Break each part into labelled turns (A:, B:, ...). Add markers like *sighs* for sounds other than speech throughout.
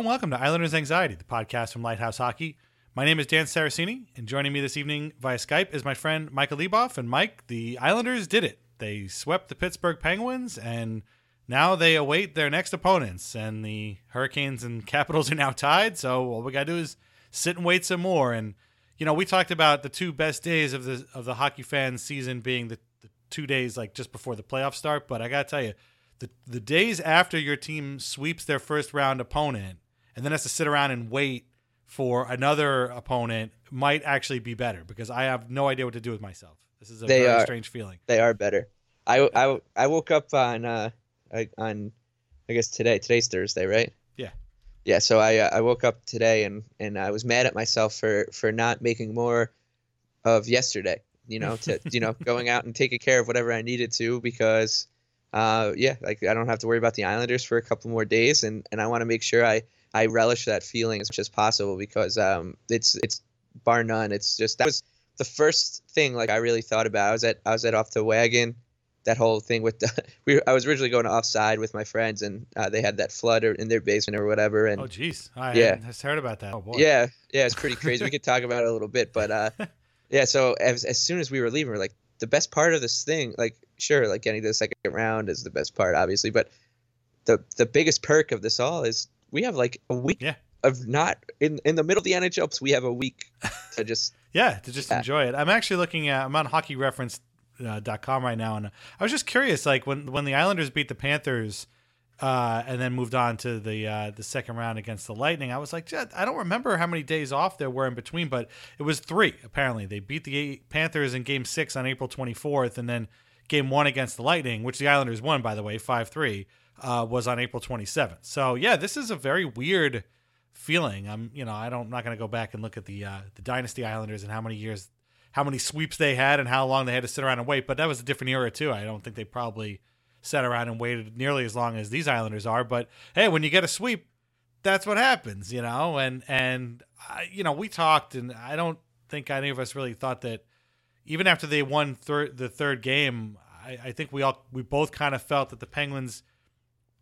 A: and welcome to Islanders Anxiety, the podcast from Lighthouse Hockey. My name is Dan Saracini, and joining me this evening via Skype is my friend Michael Leboff. And Mike, the Islanders did it. They swept the Pittsburgh Penguins, and now they await their next opponents. And the Hurricanes and Capitals are now tied, so all we got to do is sit and wait some more. And you know, we talked about the two best days of the of the hockey fan season being the, the two days like just before the playoffs start. But I gotta tell you, the the days after your team sweeps their first round opponent and then has to sit around and wait for another opponent might actually be better because I have no idea what to do with myself. This is a
B: They
A: very
B: are.
A: strange feeling.
B: They are better. I, I, I woke up on uh I- on I guess today. Today's Thursday, right?
A: Yeah.
B: Yeah. So I uh, I woke up today and and I was mad at myself for for not making more of yesterday. You know, to *laughs* you know going out and taking care of whatever I needed to because uh yeah like I don't have to worry about the Islanders for a couple more days and and I want to make sure I I relish that feeling as much as possible because um it's it's bar none it's just that was the first thing like I really thought about I was at I was at off the wagon that whole thing with the *laughs* we I was originally going offside with my friends and uh, they had that flood or- in their basement or whatever and
A: Oh, jeez. I
B: Yeah.
A: hadn't heard about that. Oh, boy.
B: yeah yeah it's pretty crazy we could talk about it a little bit but uh *laughs* yeah so as, as soon as we were leaving we're like the best part of this thing like sure like getting to the second round is the best part obviously but the the biggest perk of this all is we have like a week
A: Yeah.
B: of not in in the middle of the NHL we have a week to just *laughs*
A: Yeah, to just
B: Yeah.
A: enjoy it. I'm actually looking at I'm on hockey reference hockeyreference.com right now and I was just curious like when when the Islanders beat the Panthers uh, and then moved on to the uh, the second round against the Lightning. I was like, "Jet, I don't remember how many days off there were in between, but it was three. Apparently, they beat the Panthers in Game Six on April 24th, and then Game One against the Lightning, which the Islanders won, by the way, five three, uh, was on April 27th. So yeah, this is a very weird feeling. I'm, you know, I don't, I'm not going to go back and look at the uh, the Dynasty Islanders and how many years, how many sweeps they had, and how long they had to sit around and wait. But that was a different era too. I don't think they probably sat around and waited nearly as long as these Islanders are. But hey, when you get a sweep, that's what happens, you know. And and I, you know, we talked, and I don't think any of us really thought that even after they won thir- the third game, I, I think we all we both kind of felt that the Penguins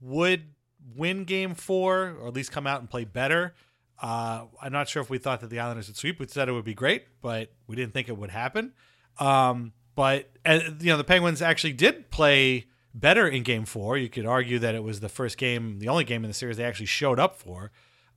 A: would win Game Four, or at least come out and play better. Uh, I'm not sure if we thought that the Islanders would sweep. We said it would be great, but we didn't think it would happen. Um, but uh, you know, the Penguins actually did play better in Game Four. You could argue that it was the first game, the only game in the series they actually showed up for.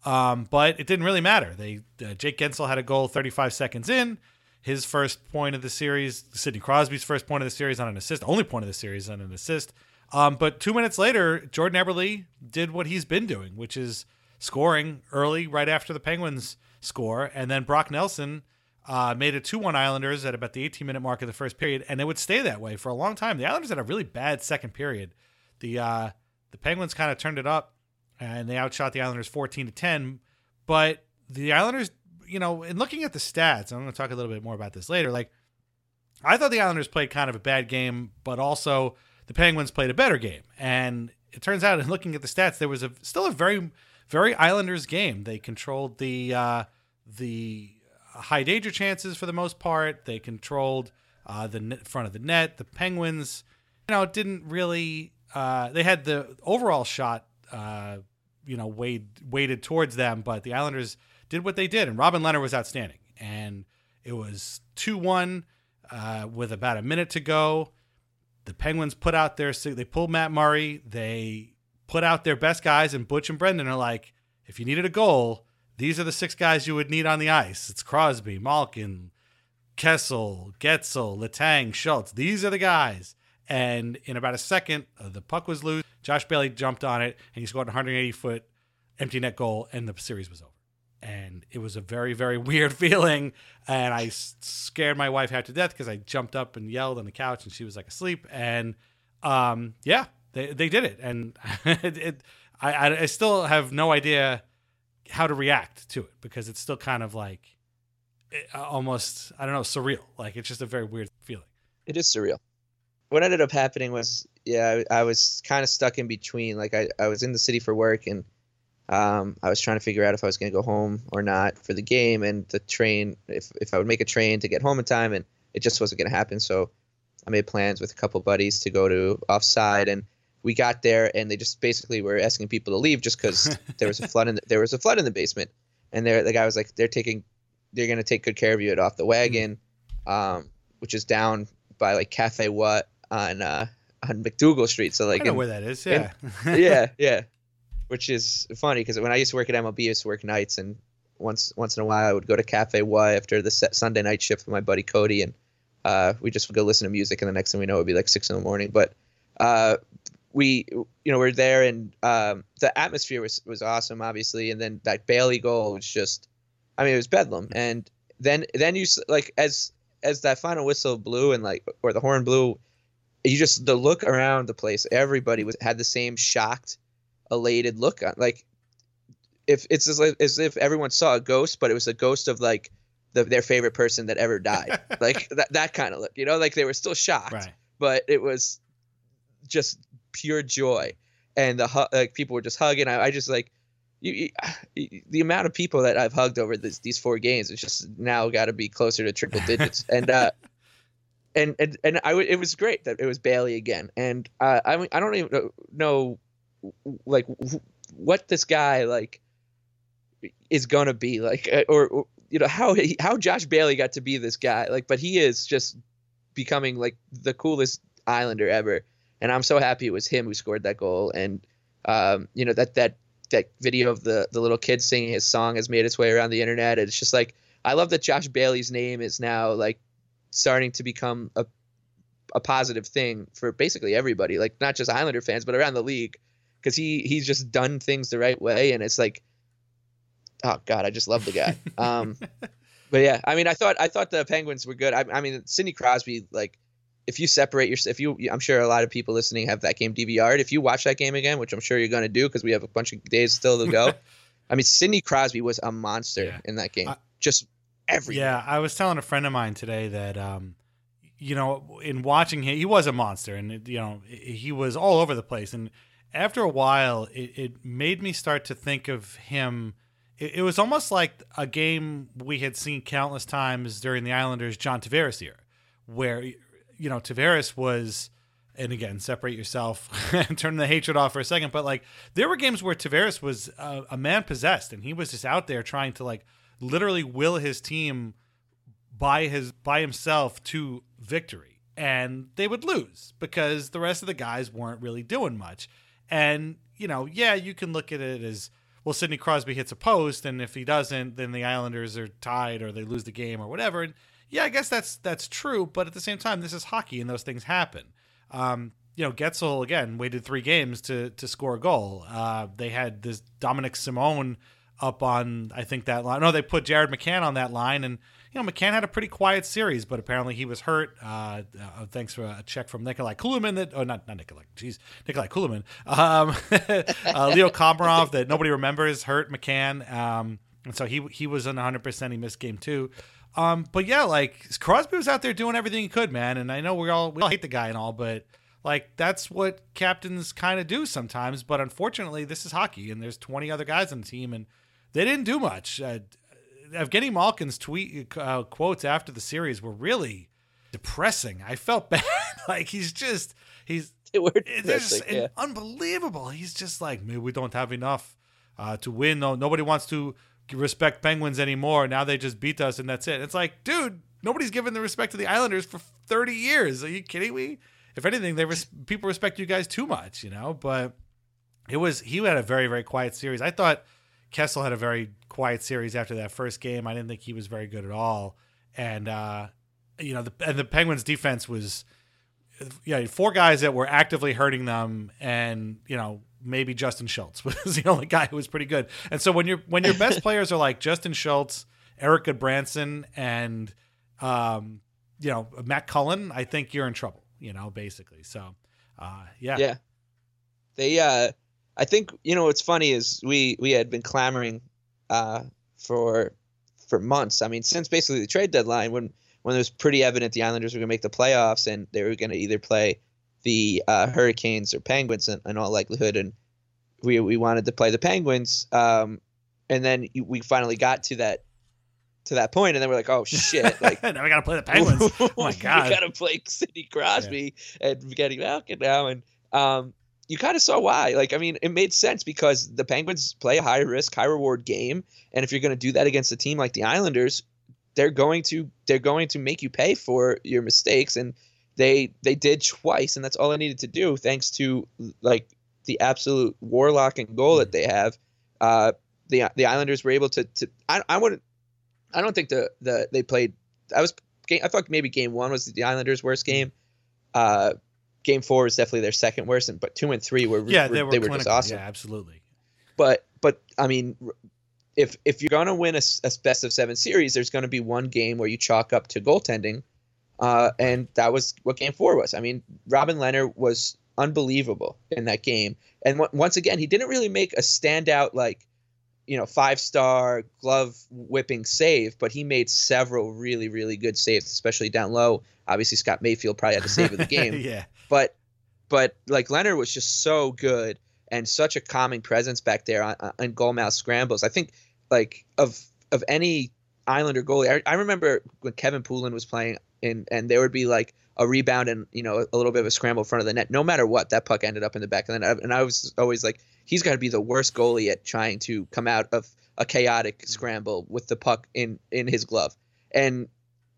A: Um, but it didn't really matter. They uh, Jake Guentzel had a goal 35 seconds in. His first point of the series, Sidney Crosby's first point of the series on an assist, only point of the series on an assist. Um, but two minutes later, Jordan Eberle did what he's been doing, which is scoring early, right after the Penguins score, and then Brock Nelson uh, made it 2 1 Islanders at about the 18 minute mark of the first period, and it would stay that way for a long time. The Islanders had a really bad second period. The uh, the Penguins kind of turned it up, and they outshot the Islanders 14 to 10. But the Islanders, you know, in looking at the stats, I'm going to talk a little bit more about this later. Like, I thought the Islanders played kind of a bad game, but also the Penguins played a better game. And it turns out, *laughs* in looking at the stats, there was a still a very, very Islanders game. They controlled the uh, the high danger chances for the most part. They controlled uh, the net, front of the net. The Penguins, you know, didn't really. Uh, they had the overall shot, uh, you know, weighed, weighted towards them, but the Islanders did what they did, and Robin Lehner was outstanding. And it was two one uh, with about a minute to go. The Penguins put out their they pulled Matt Murray. They put out their best guys, and Butch and Brendan are like, if you needed a goal, these are the six guys you would need on the ice. It's Crosby, Malkin, Kessel, Guentzel, Letang, Schultz. These are the guys. And in about a second, uh, the puck was loose. Josh Bailey jumped on it, and he scored a 180 foot empty net goal, and the series was over. And it was a very, very *laughs* weird feeling. And i scared my wife half to death because I jumped up and yelled on the couch, and she was like asleep. And um, yeah, they, they did it. And *laughs* it, it I, I still have no idea how to react to it because it's still kind of like it, almost I don't know surreal. Like it's just a very weird feeling.
B: It is surreal. What ended up happening was yeah I, I was kind of stuck in between. Like I, I was in the city for work and um, I was trying to figure out if I was going to go home or not for the game and the train if if I would make a train to get home in time and it just wasn't going to happen. So I made plans with a couple buddies to go to offside and we got there and they just basically were asking people to leave just because *laughs* there was a flood in the, there was a flood in the basement and there the guy was like they're taking they're gonna take good care of you at off the wagon um, which is down by like cafe what on uh on MacDougal street so like
A: I know
B: in-
A: where that is. Yeah,
B: in- yeah *laughs* yeah which is funny because when i used to work at mlb i used to work nights and once once in a while i would go to Cafe Wha after the sunday night shift with my buddy cody and uh, we just would go listen to music and the next thing we know it would be like six in the morning. But uh, we you know we're there and um, the atmosphere was was awesome obviously and then that Bailey goal was just I mean it was bedlam. And then then you like as as that final whistle blew and like or the horn blew you just the look around the place everybody was had the same shocked elated look on like if it's as, as if everyone saw a ghost but it was a ghost of like the, their favorite person that ever died. *laughs* Like that, that kind of look you know like they were still shocked
A: right.
B: but it was just pure joy. And the hu- like people were just hugging. I, I just like you, you, the amount of people that i've hugged over this, these four games it's just now got to be closer to triple digits. *laughs* And uh and and, and I w- it was great that it was Bailey again. And uh, I mean, I don't even know like what this guy like is gonna be like uh, or, or you know how he, how Josh Bailey got to be this guy like but he is just becoming like the coolest Islander ever. And I'm so happy it was him who scored that goal. And um you know that that that video of the the little kid singing his song has made its way around the internet. It's just like I love that Josh Bailey's name is now like starting to become a a positive thing for basically everybody, like not just Islander fans, but around the league, because he he's just done things the right way, and it's like, oh god, I just love the guy. *laughs* um, but yeah, I mean, I thought I thought the Penguins were good. I, I mean, Sidney Crosby, like, if you separate your, if you, I'm sure a lot of people listening have that game DVR'd. If you watch that game again, which I'm sure you're going to do because we have a bunch of days still to go. *laughs* I mean, Sidney Crosby was a monster in that game. just every
A: Yeah, I was telling a friend of mine today that, um, you know, in watching him, he was a monster, and you know, he was all over the place. And after a while, it, it made me start to think of him. It, it was almost like a game we had seen countless times during the Islanders' John Tavares era, where you know Tavares was and again, separate yourself *laughs* and turn the hatred off for a second. But like, there were games where Tavares was uh, a man possessed, and he was just out there trying to like literally will his team by his by himself to victory, and they would lose because the rest of the guys weren't really doing much. And you know, yeah, you can look at it as well. Sidney Crosby hits a post, and if he doesn't, then the Islanders are tied or they lose the game or whatever. And yeah, I guess that's that's true. But at the same time, this is hockey, and those things happen. Um, you know, Guentzel again waited three games to to score a goal. Uh, they had this Dominik Simon up on I think that line. No, they put Jared McCann on that line, and you know McCann had a pretty quiet series, but apparently he was hurt. Uh, uh, thanks for a check from Nikolai Kulemin that oh not not Nikolai, jeez Nikolai Kulemin. Um, *laughs* uh, Leo Komarov that nobody remembers hurt McCann, um, and so he he was on 100. percent He missed game two. Um, but yeah, like Crosby was out there doing everything he could, man. And I know we all we all hate the guy and all, but like that's what captains kind of do sometimes. But unfortunately, this is hockey, and there's 20 other guys on the team, and they didn't do much. Uh, Evgeny Malkin's tweet uh, quotes after the series were really depressing. I felt *laughs* bad. like he's just he's
B: just yeah.
A: unbelievable. He's just like maybe we don't have enough uh, to win. No, nobody wants to respect Penguins anymore. Now they just beat us and that's it. It's like, dude, nobody's given the respect to the Islanders for 30 years. Are you kidding me? If anything, they res- people respect you guys too much, you know. But it was he had a very very quiet series. I thought Kessel had a very quiet series after that first game. I didn't think he was very good at all, and uh, you know, the, and the Penguins' defense was yeah, four guys that were actively hurting them, and you know, maybe Justin Schultz *laughs* was the only guy who was pretty good. And so when your when your best *laughs* players are like Justin Schultz, Erik Gudbranson, and um, you know Matt Cullen, I think you're in trouble. You know, basically. So uh, yeah,
B: yeah. They, uh, I think you know what's funny is we we had been clamoring uh, for for months. I mean, since basically the trade deadline when when it was pretty evident the Islanders were going to make the playoffs and they were going to either play the uh, Hurricanes or Penguins in, in, all likelihood, and we we wanted to play the Penguins. Um, and then we finally got to that to that point, and then we're like, oh shit! Like *laughs*
A: now we gotta play the Penguins. *laughs* oh my god,
B: we gotta play Sidney Crosby yeah. and getting Malkin now, and um, you kind of saw why. Like, I mean, it made sense because the Penguins play a high risk, high reward game, and if you're going to do that against a team like the Islanders, they're going to they're going to make you pay for your mistakes, and they they did twice, and that's all I needed to do, thanks to like the absolute warlock and goal that they have. Uh, the the Islanders were able to to I I wouldn't I don't think the the they played. I was I thought maybe game one was the Islanders' worst game. Uh, game four was definitely their second worst, and but two and three were
A: yeah they were,
B: they were just awesome.
A: Yeah, absolutely.
B: But but I mean, if if you're gonna win a, a best of seven series, there's gonna be one game where you chalk up to goaltending, uh, and that was what game four was. I mean, Robin Lehner was unbelievable in that game, and w- once again, he didn't really make a standout like you know five star glove whipping save, but he made several really really good saves, especially down low. Obviously, Scott Mayfield probably had the save of the *laughs* game.
A: yeah.
B: But but like Lehner was just so good and such a calming presence back there on, on goal mouth scrambles. I think like of of any Islander goalie, I, I remember when Kevin Poulin was playing, and and there would be like a rebound and you know a little bit of a scramble in front of the net. No matter what, that puck ended up in the back of the net. And I was always like, he's got to be the worst goalie at trying to come out of a chaotic scramble with the puck in in his glove. And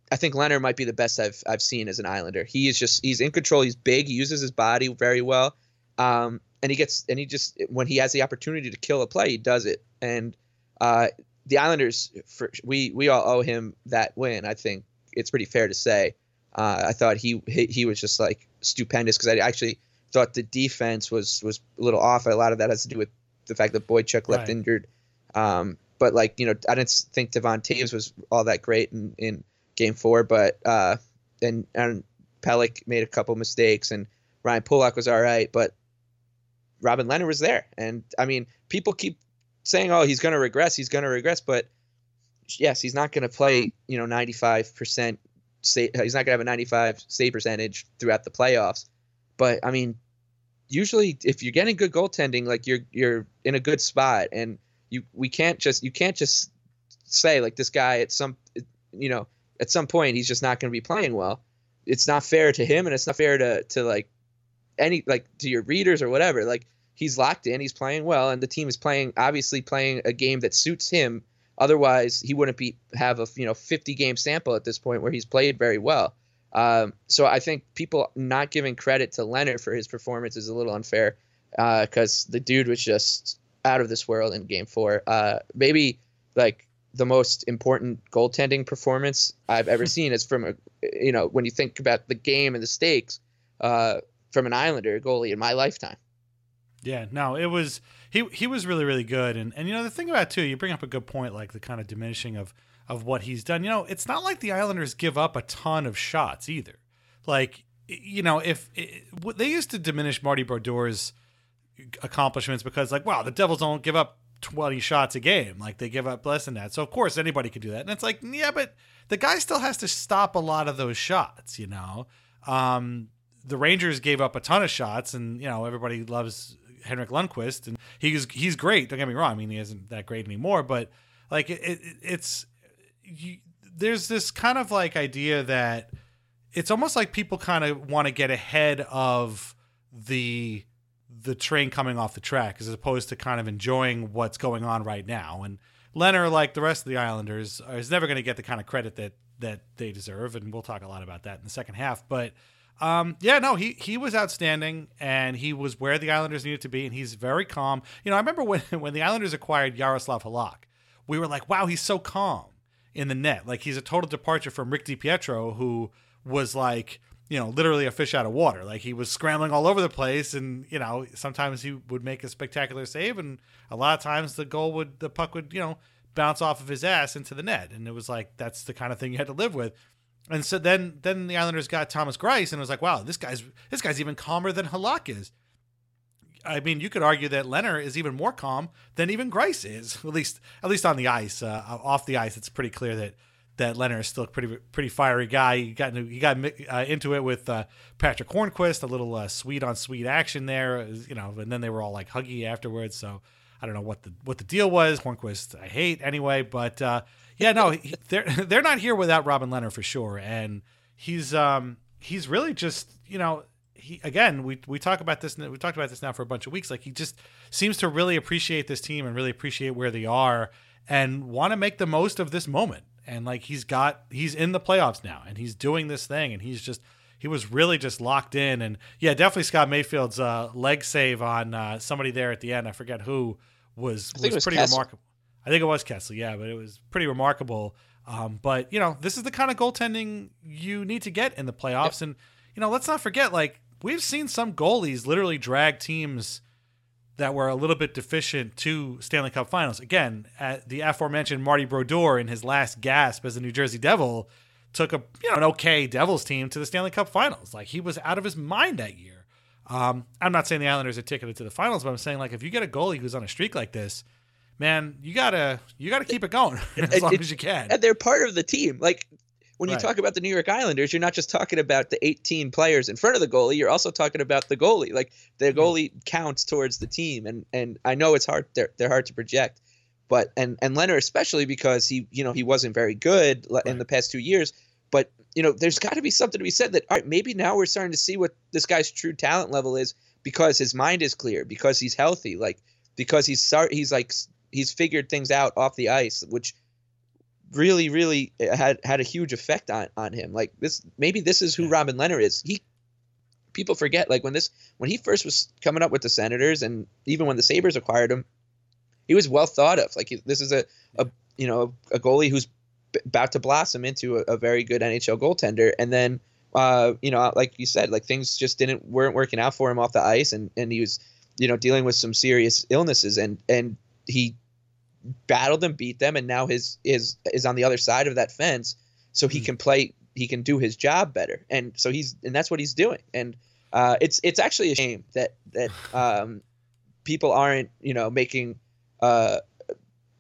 B: I think Lehner might be the best I've I've seen as an Islander. He is just he's in control. He's big. He uses his body very well. Um, and he gets and he just when he has the opportunity to kill a play, he does it. And uh, the Islanders, for, we we all owe him that win. I think it's pretty fair to say. Uh, I thought he, he, he was just like stupendous because I actually thought the defense was was a little off. A lot of that has to do with the fact that Boychuk left right. injured. Um, but like you know, I didn't think Devon Toews was all that great in, in Game Four, but uh, and and Pelech made a couple mistakes, and Ryan Pulock was all right, but Robin Lehner was there, and I mean, people keep saying, "Oh, he's going to regress. He's going to regress," but yes, he's not going to play. You know, ninety five He's not to have a ninety five save percentage throughout the playoffs. But I mean, usually if you're getting good goaltending, like you're you're in a good spot, and you we can't just you can't just say like this guy at some you know at some point he's just not going to be playing well. It's not fair to him, and it's not fair to to like any like to your readers or whatever. Like he's locked in, he's playing well, and the team is playing obviously playing a game that suits him. Otherwise, he wouldn't be have a you know 50 game sample at this point where he's played very well. Um, so I think people not giving credit to Lehner for his performance is a little unfair because uh, the dude was just out of this world in Game Four. Uh, maybe like the most important goaltending performance I've ever *laughs* seen is from a you know when you think about the game and the stakes uh, from an Islander goalie in my lifetime.
A: Yeah, no, it was he he was really really good, and and you know the thing about too, you bring up a good point, like the kind of diminishing of of what he's done. You know, it's not like the Islanders give up a ton of shots either. Like you know, if it, they used to diminish Marty Brodeur's accomplishments because like wow, the Devils don't give up 20 shots a game. Like they give up less than that. So of course anybody could do that. And it's like, yeah, but the guy still has to stop a lot of those shots, you know. Um, the Rangers gave up a ton of shots and you know, everybody loves Henrik Lundqvist and he's he's great. Don't get me wrong. I mean, he isn't that great anymore, but like it, it, it's you, there's this kind of like idea that it's almost like people kind of want to get ahead of the the train coming off the track as opposed to kind of enjoying what's going on right now. And Lehner, like the rest of the Islanders, is never going to get the kind of credit that that they deserve, and we'll talk a lot about that in the second half. But um, yeah, no, he he was outstanding, and he was where the Islanders needed to be, and he's very calm. You know, I remember when *laughs* when the Islanders acquired Yaroslav Halak, we were like, wow, he's so calm in the net. Like he's a total departure from Rick DiPietro, who was like you know, literally a fish out of water. Like he was scrambling all over the place, and you know, sometimes he would make a spectacular save, and a lot of times the goal would, the puck would, you know, bounce off of his ass into the net, and it was like that's the kind of thing you had to live with. And so then, then the Islanders got Thomas Greiss, and it was like, wow, this guy's this guy's even calmer than Halak is. I mean, you could argue that Lehner is even more calm than even Greiss is. *laughs* At least, at least on the ice. Uh, off the ice, it's pretty clear that that Lehner is still a pretty pretty fiery guy. He got into, he got uh, into it with uh, Patric Hornqvist, a little uh, Swede on Swede action there, you know. And then they were all like huggy afterwards. So I don't know what the what the deal was. Hornqvist I hate anyway, but uh, yeah, no, he, they're *laughs* they're not here without Robin Lehner for sure. And he's um he's really just you know he again we we talk about this we talked about this now for a bunch of weeks. Like he just seems to really appreciate this team and really appreciate where they are and want to make the most of this moment and like he's got he's in the playoffs now and he's doing this thing and he's just he was really just locked in and yeah definitely scott mayfield's uh, leg save on uh, somebody there at the end i forget who was was, was, pretty Kessel. remarkable i think it was kessel yeah but it was pretty remarkable um, but you know this is the kind of goaltending you need to get in the playoffs yep. and you know let's not forget like we've seen some goalies literally drag teams that were a little bit deficient to Stanley Cup Finals. Again, at the aforementioned Marty Brodeur in his last gasp as a New Jersey Devil took a you know an okay Devils team to the Stanley Cup Finals. Like he was out of his mind that year. Um, I'm not saying the Islanders are ticketed to the finals, but I'm saying like if you get a goalie who's on a streak like this, man, you gotta you gotta keep it going *laughs* as long as you can.
B: And they're part of the team. Like when you right. talk about the New York Islanders, you're not just talking about the 18 players in front of the goalie. You're also talking about the goalie. Like the goalie counts towards the team, and and I know it's hard. They're they're hard to project, but and and Lehner especially because he you know he wasn't very good right. in the past two years. But you know there's got to be something to be said that all right maybe now we're starting to see what this guy's true talent level is because his mind is clear because he's healthy like because he's start he's like he's figured things out off the ice which really, really eh, had had a huge effect on on him. Like this, maybe this is who Robin Lehner is. He people forget like when this when he first was coming up with the Senators, and even when the Sabres acquired him, he was well thought of. Like this is a a you know a goalie who's about to blossom into a, a very good NHL goaltender, and then. Uh, you know, like you said, like things just didn't weren't working out for him off the ice, and and he was, you know, dealing with some serious illnesses, and and he battled them, beat them, and now his is is on the other side of that fence, so he mm. can play, he can do his job better, and so he's and that's what he's doing, and uh, it's it's actually a shame that that *sighs* um, people aren't you know making uh,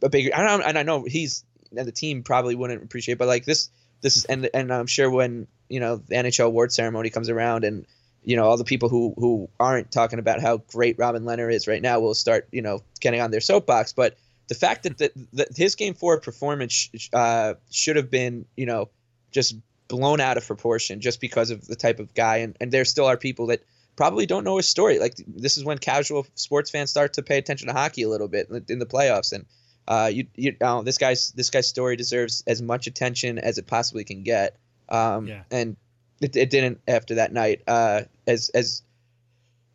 B: a bigger. I don't and I know he's and the team probably wouldn't appreciate, but like this this is and and I'm sure when you know the NHL award ceremony comes around and you know all the people who who aren't talking about how great Robin Lehner is right now will start you know getting on their soapbox, but the fact that, that, that his game four performance uh, should have been, you know, just blown out of proportion just because of the type of guy. And, and there still are people that probably don't know his story. Like this is when casual sports fans start to pay attention to hockey a little bit in the playoffs, and uh, you you uh, this guy's this guy's story deserves as much attention as it possibly can get. Um,
A: Yeah.
B: and it, it didn't after that night. Uh, as as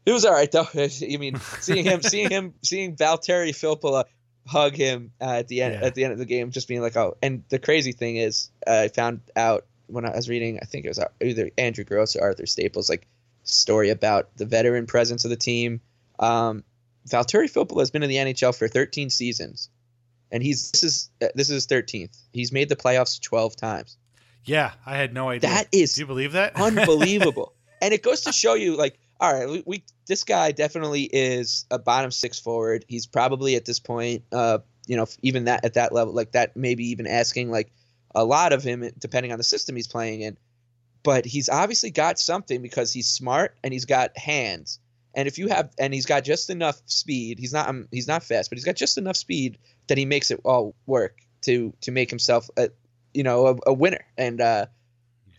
B: it was all right though. *laughs* I mean, seeing him, *laughs* seeing him, seeing Valtteri Filppula hug him uh, at the end
A: Yeah.
B: at the end of the game, just being like, oh. And the crazy thing is, uh, I found out when I was reading, I think it was either Andrew Gross or Arthur Staples, like story about the veteran presence of the team. Um, Valtteri Filppula has been in the NHL for 13 seasons, and he's this is uh, this is his 13th. He's made the playoffs 12 times.
A: Yeah, I had no idea.
B: That is
A: Do you believe that? *laughs*
B: unbelievable. and it goes to show you, like, all right, we, we this guy definitely is a bottom six forward. He's probably at this point, uh, you know, even that at that level, like that, maybe even asking like a lot of him, depending on the system he's playing in. But he's obviously got something because he's smart and he's got hands. And if you have, and he's got just enough speed. He's not, um, he's not fast, but he's got just enough speed that he makes it all work to to make himself, a, you know, a, a winner. And uh,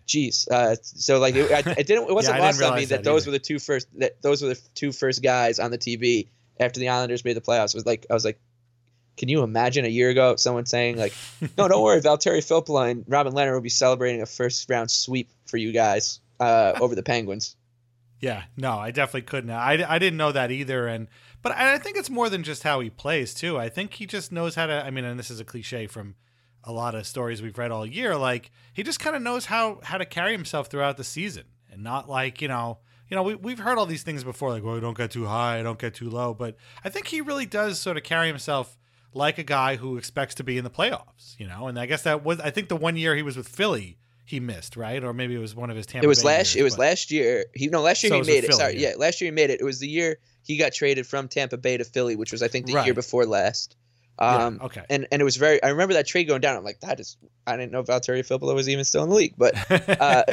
B: Jeez. Uh, so like it, I, it didn't. It *laughs* wasn't
A: Yeah,
B: lost on me that,
A: that
B: those
A: either.
B: were the two first. That those were the two first guys on the TV after the Islanders made the playoffs. It was like I was like, can you imagine a year ago someone saying like, *laughs* no, don't worry, Valtteri Filppula and Robin Lehner will be celebrating a first round sweep for you guys uh, over the Penguins.
A: Yeah, no, I definitely couldn't. I, I didn't know that either, and but I think it's more than just how he plays too. I think he just knows how to. I mean, and this is a cliche from a lot of stories we've read all year. Like he just kind of knows how how to carry himself throughout the season, and not like you know. You know, we, we've heard all these things before, like, well, don't get too high, don't get too low. But I think he really does sort of carry himself like a guy who expects to be in the playoffs, you know? And I guess that was, I think the one year he was with Philly, he missed, right? Or maybe it was one of his Tampa
B: it was
A: Bay
B: last.
A: years,
B: it was
A: but-
B: last year. He no last year
A: So
B: he made it.
A: Philly,
B: Sorry,
A: yeah.
B: yeah. last year he made it. It was the year he got traded from Tampa Bay to Philly, which was I think the year before last.
A: Yeah,
B: Um,
A: okay.
B: And and it was very. I remember that trade going down. I'm like, that is. I didn't know Valtteri Filppula was even still in the league, but *laughs* uh,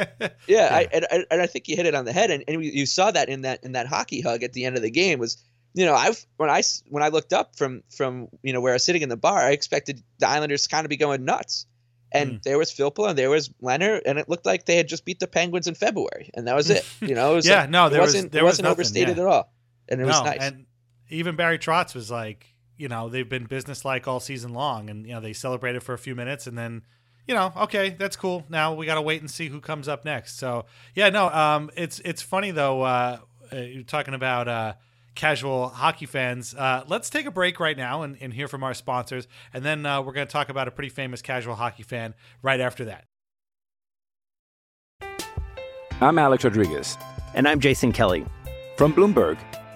B: yeah, I, and, I- and I think you hit it on the head, and, and you saw that in that in that hockey hug at the end of the game was, you know, I when I when I looked up from from you know where I was sitting in the bar, I expected the Islanders to kind of be going nuts, and
A: Hmm.
B: there was Filppula and there was Lehner, and it looked like they had just beat the Penguins in February, and that was it. *laughs* You know, it was
A: Yeah,
B: like-
A: no,
B: it
A: there was-
B: wasn't
A: there
B: it
A: was
B: wasn't
A: nothing,
B: overstated
A: yeah.
B: at all, and it was
A: no,
B: nice.
A: and even Barry Trotz was like, you know, they've been businesslike all season long, and you know they celebrated for a few minutes, and then, you know, okay, that's cool. Now we got to wait and see who comes up next. So yeah, no, um, it's it's funny though. Uh, uh, you're talking about uh, casual hockey fans. Uh, let's take a break right now and, and hear from our sponsors, and then uh, we're going to talk about a pretty famous casual hockey fan right after that.
C: I'm Alex Rodriguez.
D: And I'm Jason Kelly.
C: From Bloomberg,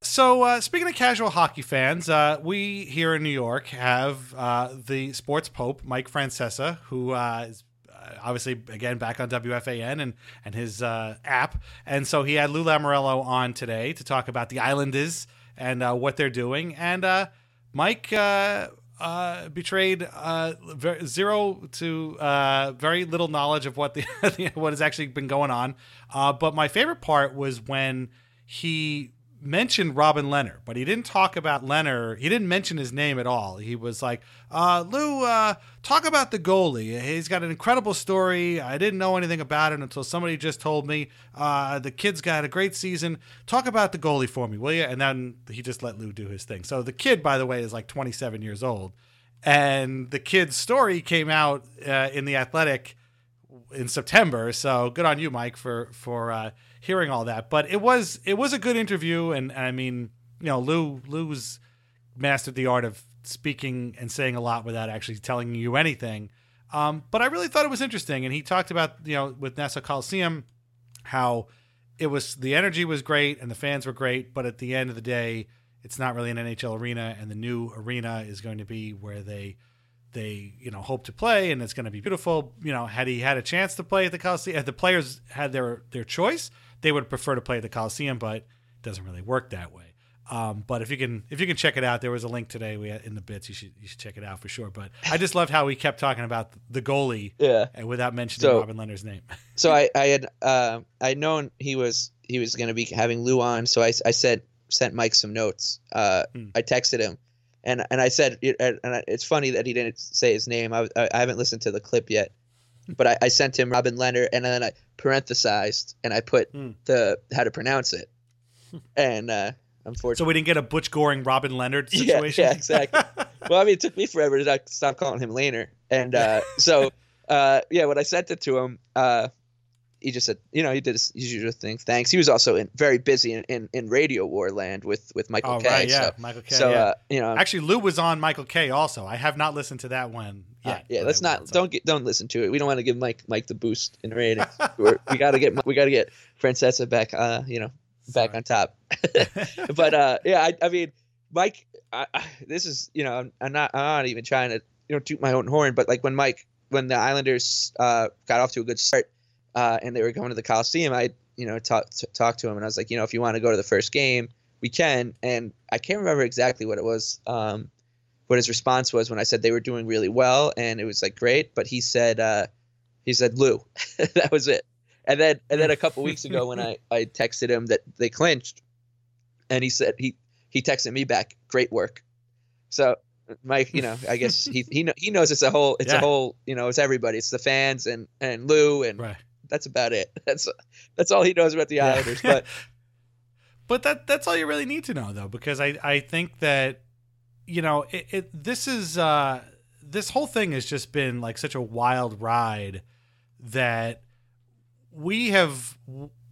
A: So, uh, speaking of casual hockey fans, uh, we here in New York have uh, the sports pope, Mike Francesa, who uh, is uh, obviously, again, back on WFAN and, and his uh, app. And so he had Lou Lamoriello on today to talk about the Islanders and what they're doing. And Mike betrayed zero to very little knowledge of what the *laughs* what has actually been going on. But my favorite part was when he mentioned Robin Lehner, but he didn't talk about Lehner. He didn't mention his name at all. He was like, uh, Lou, uh, talk about the goalie. He's got an incredible story. I didn't know anything about it until somebody just told me. Uh, the kid's got a great season. Talk about the goalie for me, will you? And then he just let Lou do his thing. So the kid, by the way, is like 27 years old. And the kid's story came out uh, in The Athletic in September. So good on you, Mike, for for uh, hearing all that. But it was it was a good interview, and, and I mean, you know, Lou Lou's mastered the art of speaking and saying a lot without actually telling you anything. Um, but I really thought it was interesting, and he talked about you know with Nassau Coliseum how it was the energy was great and the fans were great, but at the end of the day, it's not really an NHL arena, and the new arena is going to be where they they you know hope to play, and it's going to be beautiful. You know, had he had a chance to play at the Coliseum, if the players had their their choice, they would prefer to play at the Coliseum, but it doesn't really work that way. Um, but if you can if you can check it out, there was a link today we had in the bits. You should you should check it out for sure. But I just loved how we kept talking about the goalie, *laughs*
B: Yeah.
A: and without mentioning
B: So-
A: Robin Lehner's name. *laughs*
B: so I, I had uh, I known he was he was going to be having Lou on, so I, I said sent Mike some notes. Uh, I texted him, and and I said and it's funny that he didn't say his name. I I haven't listened to the clip yet, but I, I sent him Robin Lehner, and then I parenthesized and I put the how to pronounce it, *laughs* and uh, unfortunately,
A: so we didn't get a Butch Goring Robin
B: Lehner *laughs*
A: situation.
B: yeah, exactly. *laughs* well, I mean, it took me forever to stop calling him Laner, and uh, so uh, yeah, when I sent it to him, uh, he just said, you know, he did his, his usual thing. Thanks. He was also in, very busy in, in, in Radio War land with with Michael
A: Oh
B: Kay.
A: right, yeah,
B: so,
A: Michael Kay.
B: So
A: yeah.
B: uh, you know,
A: actually, Lou was on Michael Kay. Also, I have not listened to that one
B: uh,
A: yet.
B: yeah, let's not don't get don't listen to it. We don't want to give Mike Mike the boost in ratings. We're, we got to get we got to get Francesa back. Uh, you know, back on top. *laughs* but uh, *laughs* yeah, I, I mean, Mike, I, I, this is you know, I'm, I'm not I'm not even trying to you know toot my own horn, but like when Mike when the Islanders uh, got off to a good start uh, and they were going to the Coliseum, I you know talked talked to him and I was like, you know, if you want to go to the first game, we can. And I can't remember exactly what it was. Um, what his response was when I said they were doing really well and it was like great, but he said uh, he said Lou, *laughs* that was it. And then and then a couple weeks ago when I I texted him that they clinched, and he said he he texted me back, great work. So Mike, you know, I guess he he he knows it's a whole it's
A: Yeah.
B: a whole you know it's everybody, it's the fans and and Lou and
A: Right.
B: That's about it. *laughs* That's that's all he knows about the
A: Yeah.
B: Islanders. But *laughs*
A: But that that's all you really need to know though, because I I think that you know it, it this is uh this whole thing has just been like such a wild ride that we have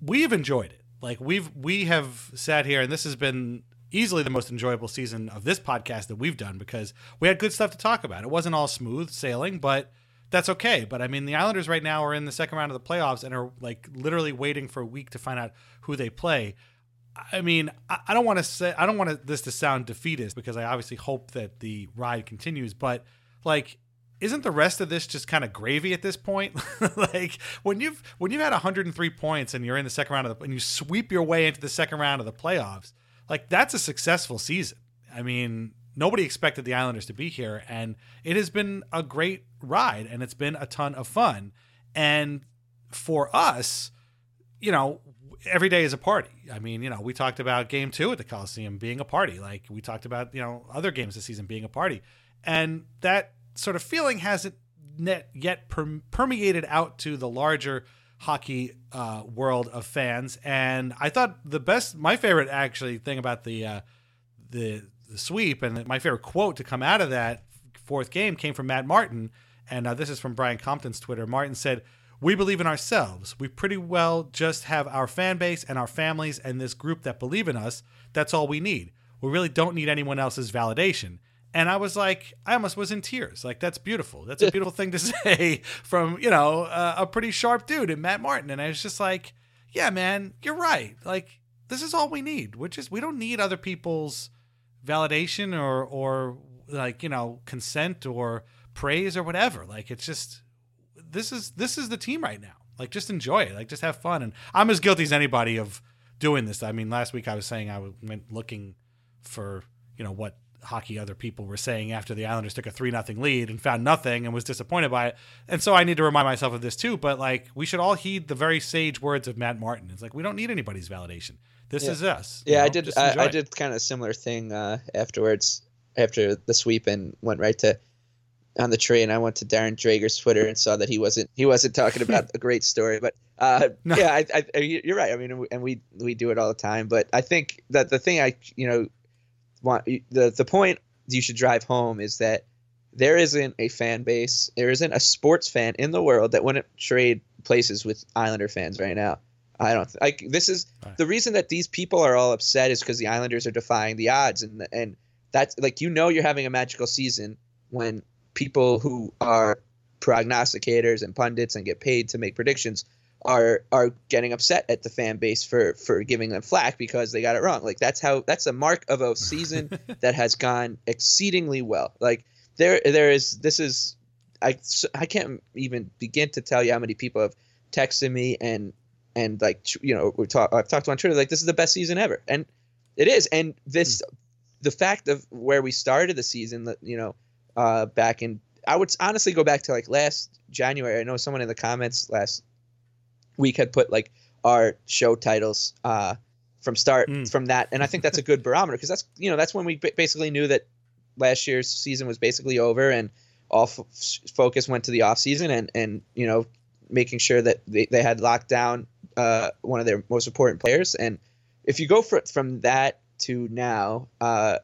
A: we've enjoyed it. Like we've we have sat here and this has been easily the most enjoyable season of this podcast that we've done because we had good stuff to talk about. It wasn't all smooth sailing, but that's okay. But I mean, the Islanders right now are in the second round of the playoffs and are like literally waiting for a week to find out who they play. I mean, I don't want to say I don't want this to sound defeatist because I obviously hope that the ride continues, but like isn't the rest of this just kind of gravy at this point? *laughs* like when you've when you've had 103 points and you're in the second round of the and you sweep your way into the second round of the playoffs, like that's a successful season. I mean, nobody expected the Islanders to be here and it has been a great ride and it's been a ton of fun. And for us, you know, every day is a party. I mean, you know, we talked about game two at the Coliseum being a party. Like we talked about, you know, other games this season being a party. And that sort of feeling hasn't yet perm- permeated out to the larger hockey uh, world of fans. And I thought the best, my favorite actually thing about the, uh, the, the sweep and my favorite quote to come out of that fourth game came from Matt Martin. And uh, this is from Brian Compton's Twitter. Martin said, we believe in ourselves. We pretty well just have our fan base and our families and this group that believe in us. That's all we need. We really don't need anyone else's validation. And I was like, I almost was in tears. Like, that's beautiful. That's a *laughs* beautiful thing to say from, you know, uh, a pretty sharp dude in Matt Martin. And I was just like, yeah, man, you're right. Like, this is all we need. Which is, we don't need other people's validation or, or like, you know, consent or praise or whatever. Like, it's just, this is this is the team right now. Like just enjoy it. Like just have fun. And I'm as guilty as anybody of doing this. I mean, last week I was saying I went looking for you know what hockey other people were saying after the Islanders took a three nothing lead and found nothing and was disappointed by it. And so I need to remind myself of this too. But like we should all heed the very sage words of Matt Martin. It's like we don't need anybody's validation. This
B: Yeah.
A: is us. you
B: Yeah, I did. I, I did kind of a similar thing uh, afterwards, after the sweep, and went right to on the train. I went to Darren Dreger's Twitter and saw that he wasn't he wasn't talking about *laughs* a great story, but uh, yeah, I, I, you're right. I mean, and we we do it all the time, but I think that the thing I you know want the the point you should drive home is that there isn't a fan base, there isn't a sports fan in the world that wouldn't trade places with Islander fans right now. I don't th- like this is the reason that these people are all upset is because the Islanders are defying the odds and and that's like you know you're having a magical season when people who are prognosticators and pundits and get paid to make predictions are are getting upset at the fan base for for giving them flack because they got it wrong. Like that's how that's a mark of a season *laughs* that has gone exceedingly well. Like there there is this is I I can't even begin to tell you how many people have texted me and and like you know we talk I've talked on Twitter like this is the best season ever and it is and this mm. the fact of where we started the season that you know uh back in I would honestly go back to like last January I know someone in the comments last week had put like our show titles uh from start mm. from that and I think that's a good *laughs* barometer because that's you know that's when we basically knew that last year's season was basically over and all f- focus went to the off season and and you know making sure that they, they had locked down uh, one of their most important players. And if you go for, from that to now, uh,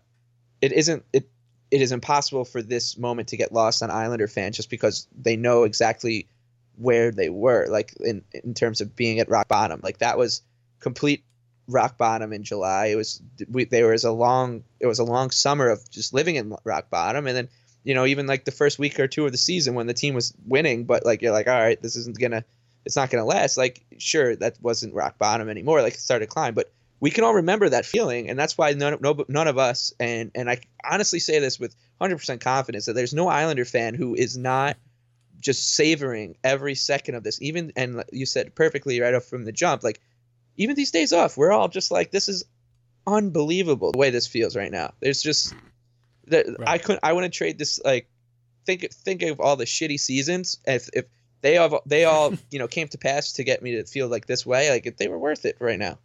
B: it isn't it it is impossible for this moment to get lost on Islander fans just because they know exactly where they were, like in in terms of being at rock bottom. Like that was complete rock bottom in July. It was we, there was a long it was a long summer of just living in rock bottom, and then you know even like the first week or two of the season when the team was winning, but like you're like all right, this isn't gonna it's not to last. Like, sure, that wasn't rock bottom anymore. Like, it started to climb, but we can all remember that feeling, and that's why none, no, none of us, and and I honestly say this with 100% confidence that there's no Islander fan who is not just savoring every second of this. Even and you said perfectly right off from the jump, like even these days off, we're all just like, this is unbelievable the way this feels right now. There's just that right. I couldn't, I wouldn't trade this. Like, think think of all the shitty seasons. If if they all they all *laughs* you know came to pass to get me to feel like this way. Like if they were worth it right now.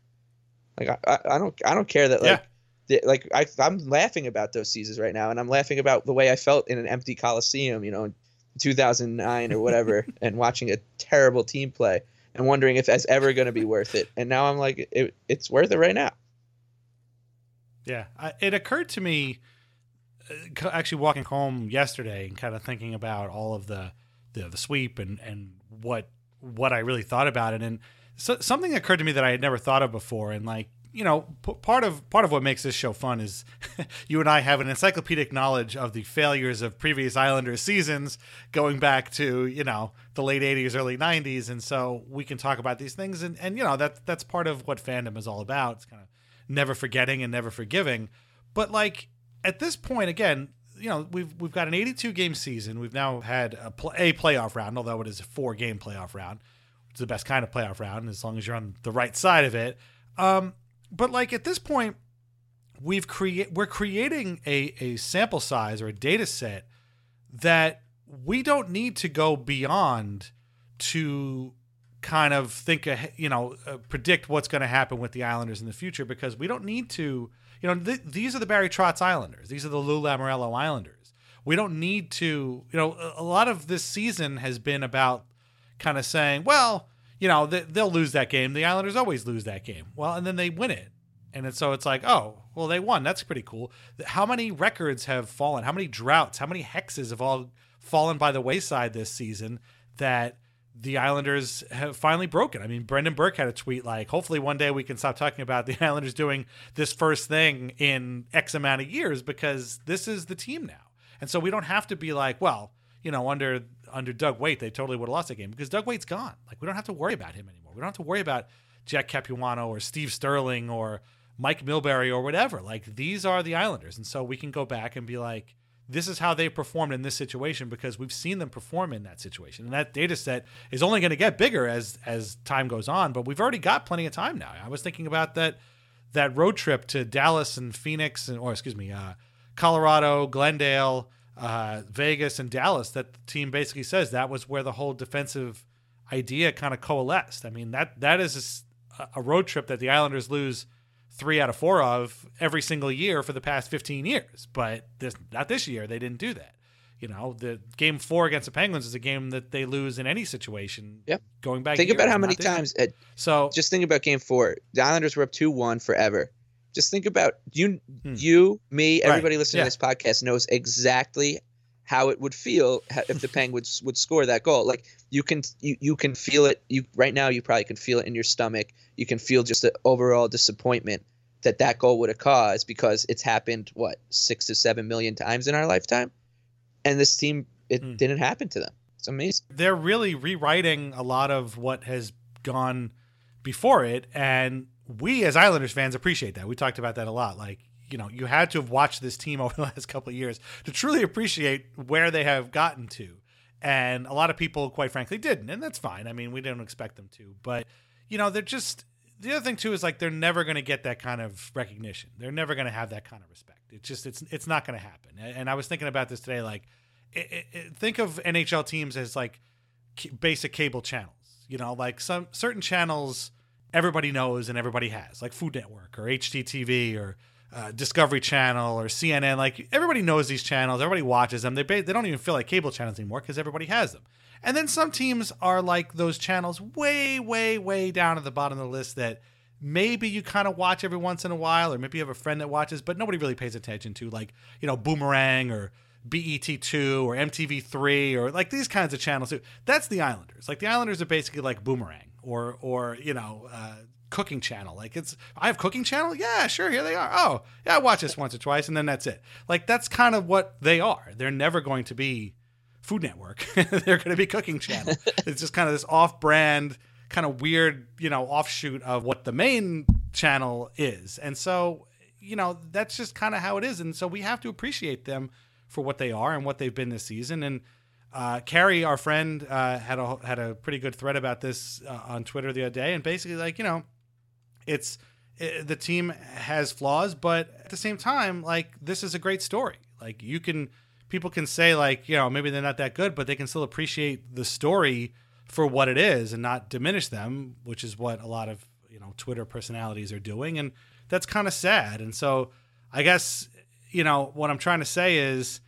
B: Like I, I don't I don't care that like. Yeah. The, like I, I'm laughing about those seasons right now, and I'm laughing about the way I felt in an empty coliseum, you know, in 2009 or whatever, *laughs* and watching a terrible team play, and wondering if that's ever going to be worth it. And now I'm like, it, it's worth it right now.
A: Yeah, I, it occurred to me uh, actually walking home yesterday and kind of thinking about all of the the, the sweep and and what what I really thought about it and so, something occurred to me that I had never thought of before and like you know p- part of part of what makes this show fun is *laughs* you and I have an encyclopedic knowledge of the failures of previous Islanders seasons going back to you know the late 80s early 90s and so we can talk about these things and and you know that that's part of what fandom is all about. It's kind of never forgetting and never forgiving. But like at this point again you know we've we've got an 82 game season. We've now had a, a playoff round, although it is a four game playoff round, is the best kind of playoff round as long as you're on the right side of it. Um, but like at this point, we've create we're creating a a sample size or a data set that we don't need to go beyond to kind of think you know uh, predict what's going to happen with the Islanders in the future because we don't need to you know, th- these are the Barry Trotz Islanders. These are the Lou Lamoriello Islanders. We don't need to, you know, a lot of this season has been about kind of saying, well, you know, they'll lose that game. The Islanders always lose that game. Well, and then they win it. And so it's like, oh, well, they won. That's pretty cool. How many records have fallen? How many droughts? How many hexes have all fallen by the wayside this season that the Islanders have finally broken. I mean, Brendan Burke had a tweet like, hopefully one day we can stop talking about the *laughs* Islanders doing this first thing in X amount of years because this is the team now. And so we don't have to be like, well, you know, under under Doug Weight, they totally would have lost that game because Doug Weight's gone. Like we don't have to worry about him anymore. We don't have to worry about Jack Capuano or Steve Stirling or Mike Milbury or whatever. Like these are the Islanders. And so we can go back and be like, this is how they performed in this situation because we've seen them perform in that situation. And that data set is only going to get bigger as as time goes on, but we've already got plenty of time now. I was thinking about that that road trip to Dallas and Phoenix and or excuse me, uh, Colorado, Glendale, uh, Vegas and Dallas that the team basically says that was where the whole defensive idea kind of coalesced. I mean, that that is a, a road trip that the Islanders lose three out of four of every single year for the past 15 years. But this not this year, they didn't do that. You know, the game four against the Penguins is a game that they lose in any situation.
B: Yep.
A: Going back.
B: Think about how many times. At,
A: so
B: just think about game four. The Islanders were up two one forever. Just think about you, hmm. you, me, everybody right. listening yeah. to this podcast knows exactly how it would feel if the *laughs* Penguins would score that goal. Like you can you, you can feel it. You right now you probably can feel it in your stomach. You can feel just the overall disappointment that that goal would have caused because it's happened what six to seven million times in our lifetime, and this team it
A: Hmm.
B: didn't happen to them. It's amazing.
A: they're really rewriting a lot of what has gone before it and we as islanders fans appreciate that. We talked about that a lot. Like you know you had to have watched this team *laughs* over the last couple of years to truly appreciate where they have gotten to. And a lot of people quite frankly didn't. And that's fine. I mean we didn't expect them to. But you know they're just the other thing too is like they're never going to get that kind of recognition. They're never going to have that kind of respect. It's just it's it's not going to happen and i was thinking about this today like it, it- think of nhl teams as like basic cable channels. You know, like some certain channels everybody knows and everybody has, like Food Network or HGTV or uh, Discovery Channel or CNN. Like everybody knows these channels, everybody watches them. They they don't even feel like cable channels anymore because everybody has them. And then some teams are like those channels way, way, way down at the bottom of the list that maybe you kind of watch every once in a while, or maybe you have a friend that watches, but nobody really pays attention to, like you know Boomerang or BET2 or MTV3 or like these kinds of channels. That's the Islanders. Like the Islanders are basically like Boomerang or or you know uh, Cooking Channel. Like it's I have Cooking Channel. Yeah, sure. Here they are. Oh yeah, I watch this once or twice and then that's it. Like that's kind of what they are. They're never going to be Food Network. *laughs* They're going to be Cooking Channel. *laughs* it's just kind of this off-brand, kind of weird, you know, offshoot of what the main channel is. And so, you know, that's just kind of how it is. And so we have to appreciate them for what they are and what they've been this season. And uh, Carrie, our friend, uh, had a had a pretty good thread about this uh, on Twitter the other day, and basically, like, you know, it's it, the team has flaws, but at the same time, like this is a great story. Like you can people can say like you know maybe they're not that good, but they can still appreciate the story for what it is and not diminish them, which is what a lot of you know Twitter personalities are doing, and that's kind of sad. And so I guess you know what I'm trying to say is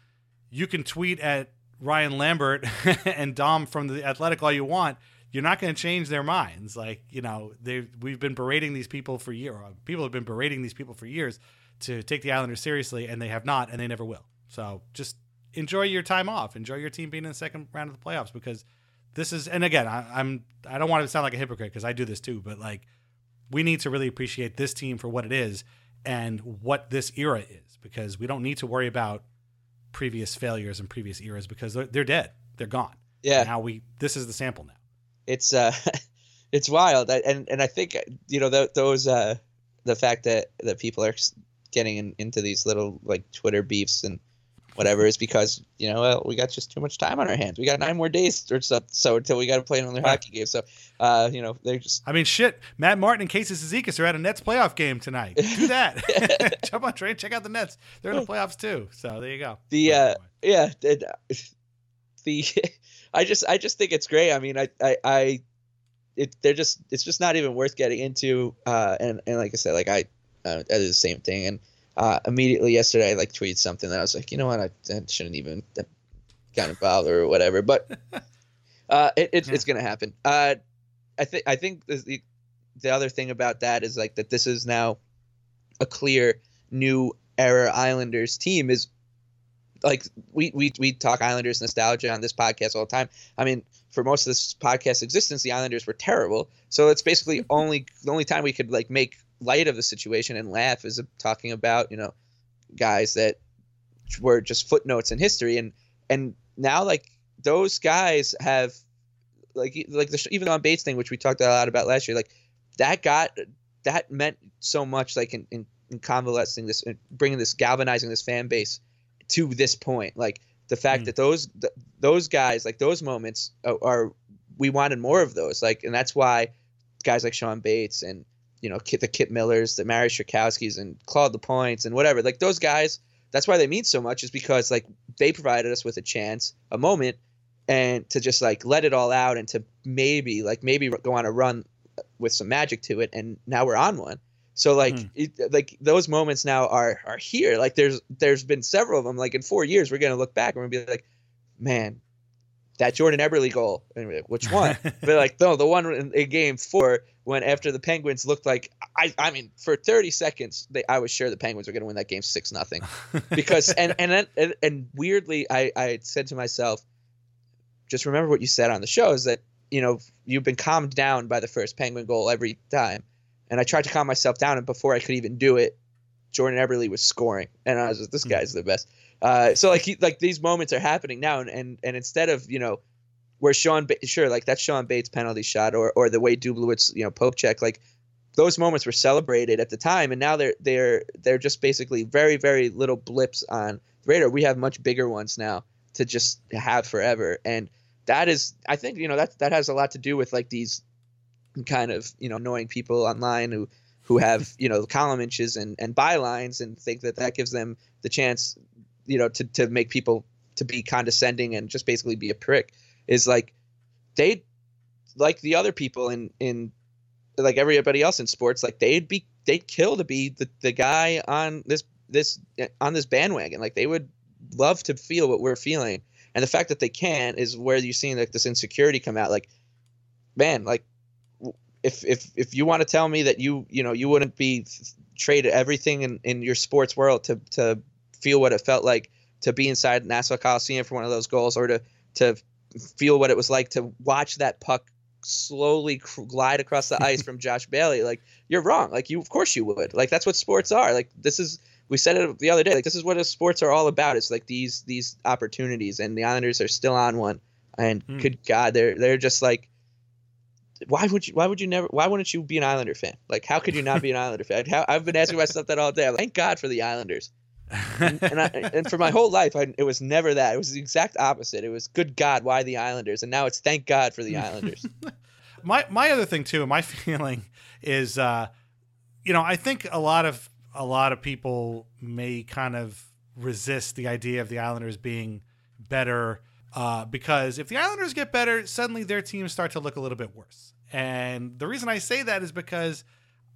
A: you can tweet at Ryan Lambert *laughs* and Dom from the Athletic all you want. You're not going to change their minds. Like you know, they we've been berating these people for years. Uh, people have been berating these people for years to take the Islanders seriously, and they have not, and they never will. So just enjoy your time off. Enjoy your team being in the second round of the playoffs because this is. And again, I, I'm I don't want to sound like a hypocrite because I do this too, but like we need to really appreciate this team for what it is and what this era is because we don't need to worry about previous failures and previous eras because they're, they're dead. They're gone.
B: Yeah.
A: Now we this is the sample now.
B: It's uh, *laughs* it's wild, I, and and I think you know th- those uh, the fact that that people are getting in, into these little like Twitter beefs and whatever is because you know well, we got just too much time on our hands. We got nine more days or so, so until we got to play another hockey game. So uh, you know they're just
A: I mean, shit. Matt Martin and Casey Cizikas are at a Nets playoff game tonight. *laughs* Do that. *laughs* *laughs* Jump on train. Check out the Nets. They're in the playoffs too. So there you go.
B: the uh, yeah it, the I just I just think it's great. I mean I I, I it they're just it's just not even worth getting into. Uh, and and like I said, like I uh, I did the same thing and. Uh, immediately yesterday, I like tweeted something that I was like, you know what, I, I shouldn't even kind of bother or whatever. But *laughs* uh, it, it, it's gonna happen. Uh, I think I think the the other thing about that is like that this is now a clear new era Islanders team is like we we we talk Islanders nostalgia on this podcast all the time. I mean, for most of this podcast existence, the Islanders were terrible. So it's basically *laughs* only the only time we could like make light of the situation and laugh is talking about you know guys that were just footnotes in history. And and now like those guys have like like the even on Bates thing which we talked a lot about last year like that got that meant so much like in, in, in convalescing this bringing this galvanizing this fan base to this point. Like the fact mm. that those th- those guys like those moments are, are we wanted more of those. Like and that's why guys like Shawn Bates and you know, Kip, the Kip Millers, the Mariusz Czerkawskis, and Claude Lapointes, and whatever. Like those guys, that's why they mean so much, is because like they provided us with a chance, a moment, and to just like let it all out, and to maybe like maybe go on a run with some magic to it, and now we're on one. So like mm. it, like those moments now are are here. Like there's there's been several of them. Like in four years, we're gonna look back and we're gonna be like, man, that Jordan Eberle goal. And like, Which one? *laughs* but like, no, the one in, in, game four when after the Penguins looked like I, I mean, for 30 seconds, they, I was sure the Penguins were going to win that game six nothing, *laughs* because and and and, and weirdly, I I said to myself, just remember what you said on the show is that you know you've been calmed down by the first Penguin goal every time, And I tried to calm myself down, and before I could even do it, Jordan Eberle was scoring, and I was like, "This guy's the best." Uh, so like he, like these moments are happening now, and, and and instead of you know where Sean ba- sure like that Shawn Bates penalty shot or or the way Dubielewicz you know poke check like those moments were celebrated at the time, and now they're they're they're just basically very very little blips on the radar. We have much bigger ones now to just have forever, and that is I think you know that that has a lot to do with like these kind of you know annoying people online who who have you know column inches and and bylines and think that that gives them the chance you know to to make people to be condescending and just basically be a prick is like they like the other people in in like everybody else in sports like they'd be they'd kill to be the, the guy on this this on this bandwagon. Like they would love to feel what we're feeling. And the fact that they can't is where you're seeing like this insecurity come out. Like man like if if if you want to tell me that you you know you wouldn't be traded everything in in your sports world to to feel what it felt like to be inside Nassau Coliseum for one of those goals or to to feel what it was like to watch that puck slowly glide across the ice *laughs* from Josh Bailey like you're wrong. Like you of course you would. Like that's what sports are. Like this is we said it the other day like this is what sports are all about. It's like these these opportunities and the Islanders are still on one. And
A: Hmm.
B: good god they're they're just like why would you why would you never why wouldn't you be an Islander fan? Like how could you not be an *laughs* Islander fan? How, I've been asking myself that all day. I'm like, thank God for the Islanders and, and, I, and for my whole life I, it was never that. It was the exact opposite. It was good God why the Islanders? And now it's thank God for the *laughs* Islanders.
A: My my other thing too, my *laughs* feeling is, uh, you know, I think a lot of a lot of people may kind of resist the idea of the Islanders being better uh, because if the Islanders get better, suddenly their teams start to look a little bit worse. And the reason I say that is because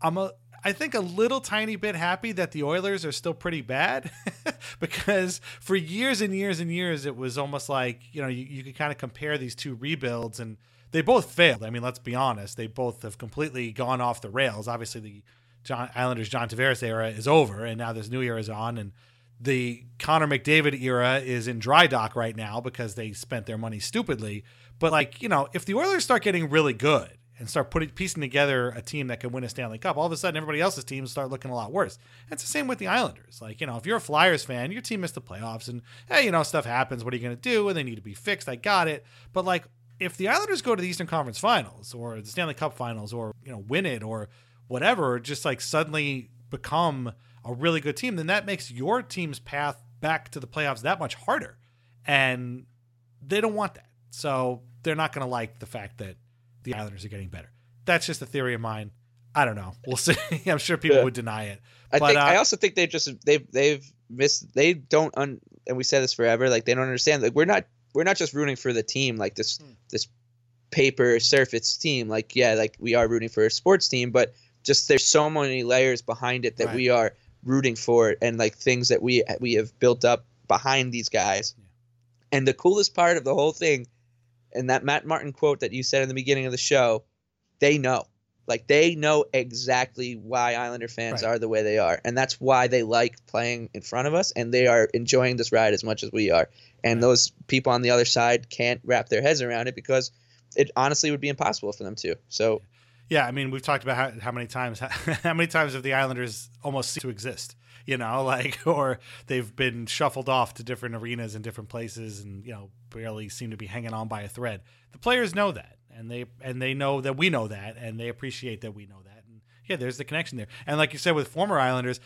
A: I'm a I think a little tiny bit happy that the Oilers are still pretty bad *laughs* because for years and years and years it was almost like, you know, you, you could kind of compare these two rebuilds and they both failed. I mean, let's be honest, they both have completely gone off the rails. Obviously the John Islanders John Tavares era is over and now this new era is on and the Connor McDavid era is in dry dock right now because they spent their money stupidly. But like, you know, if the Oilers start getting really good and start putting piecing together a team that can win a Stanley Cup, all of a sudden everybody else's teams start looking a lot worse. It's the same with the Islanders. Like, you know, if you're a Flyers fan, your team missed the playoffs and hey, you know, stuff happens. What are you gonna do? And they need to be fixed. I got it. But like if the Islanders go to the Eastern Conference Finals or the Stanley Cup Finals or, you know, win it or whatever, just like suddenly become a really good team, then that makes your team's path back to the playoffs that much harder. And they don't want that. So they're not going to like the fact that the Islanders are getting better. That's just a theory of mine. I don't know. We'll see. *laughs* I'm sure people
B: Yeah.
A: would deny it.
B: I
A: but
B: think
A: uh,
B: I also think they just they've they've missed they don't un, and we said this forever like they don't understand like we're not we're not just rooting for the team like this
A: Hmm.
B: this paper surface team like yeah like we are rooting for a sports team but just there's so many layers behind it that
A: Right.
B: we are rooting for and like things that we we have built up behind these guys and the coolest part of the whole thing and that Matt Martin quote that you said in the beginning of the show they know like they know exactly why Islander fans
A: Right.
B: are the way they are, and that's why they like playing in front of us, and they are enjoying this ride as much as we are. And those people on the other side can't wrap their heads around it because it honestly would be impossible for them to. So
A: Yeah, I mean, we've talked about how, how many times *laughs* how many times have the Islanders almost ceased to exist, you know, *laughs* like or they've been shuffled off to different arenas and different places and, you know, barely seem to be hanging on by a thread. The players know that and they and they know that we know that and they appreciate that we know that. And yeah, there's the connection there. And like you said with former Islanders,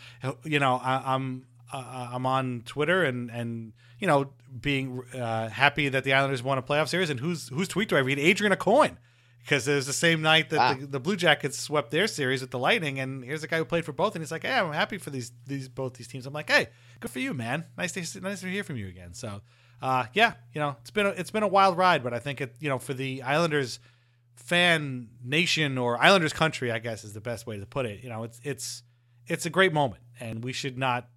A: you know, I, I'm uh, I'm on Twitter and and you know being uh, happy that the Islanders won a playoff series. And whose whose tweet do I read? Adrian Aucoin because it was the same night that
B: Ah.
A: the, the Blue Jackets swept their series with the Lightning, and here's a guy who played for both, and he's like, "Hey, I'm happy for these these both these teams." I'm like, "Hey, good for you, man. Nice to nice to hear from you again." So, uh, yeah, you know, it's been a, it's been a wild ride, but I think it you know for the Islanders fan nation or Islanders country, I guess is the best way to put it. You know, it's it's it's a great moment, and we should not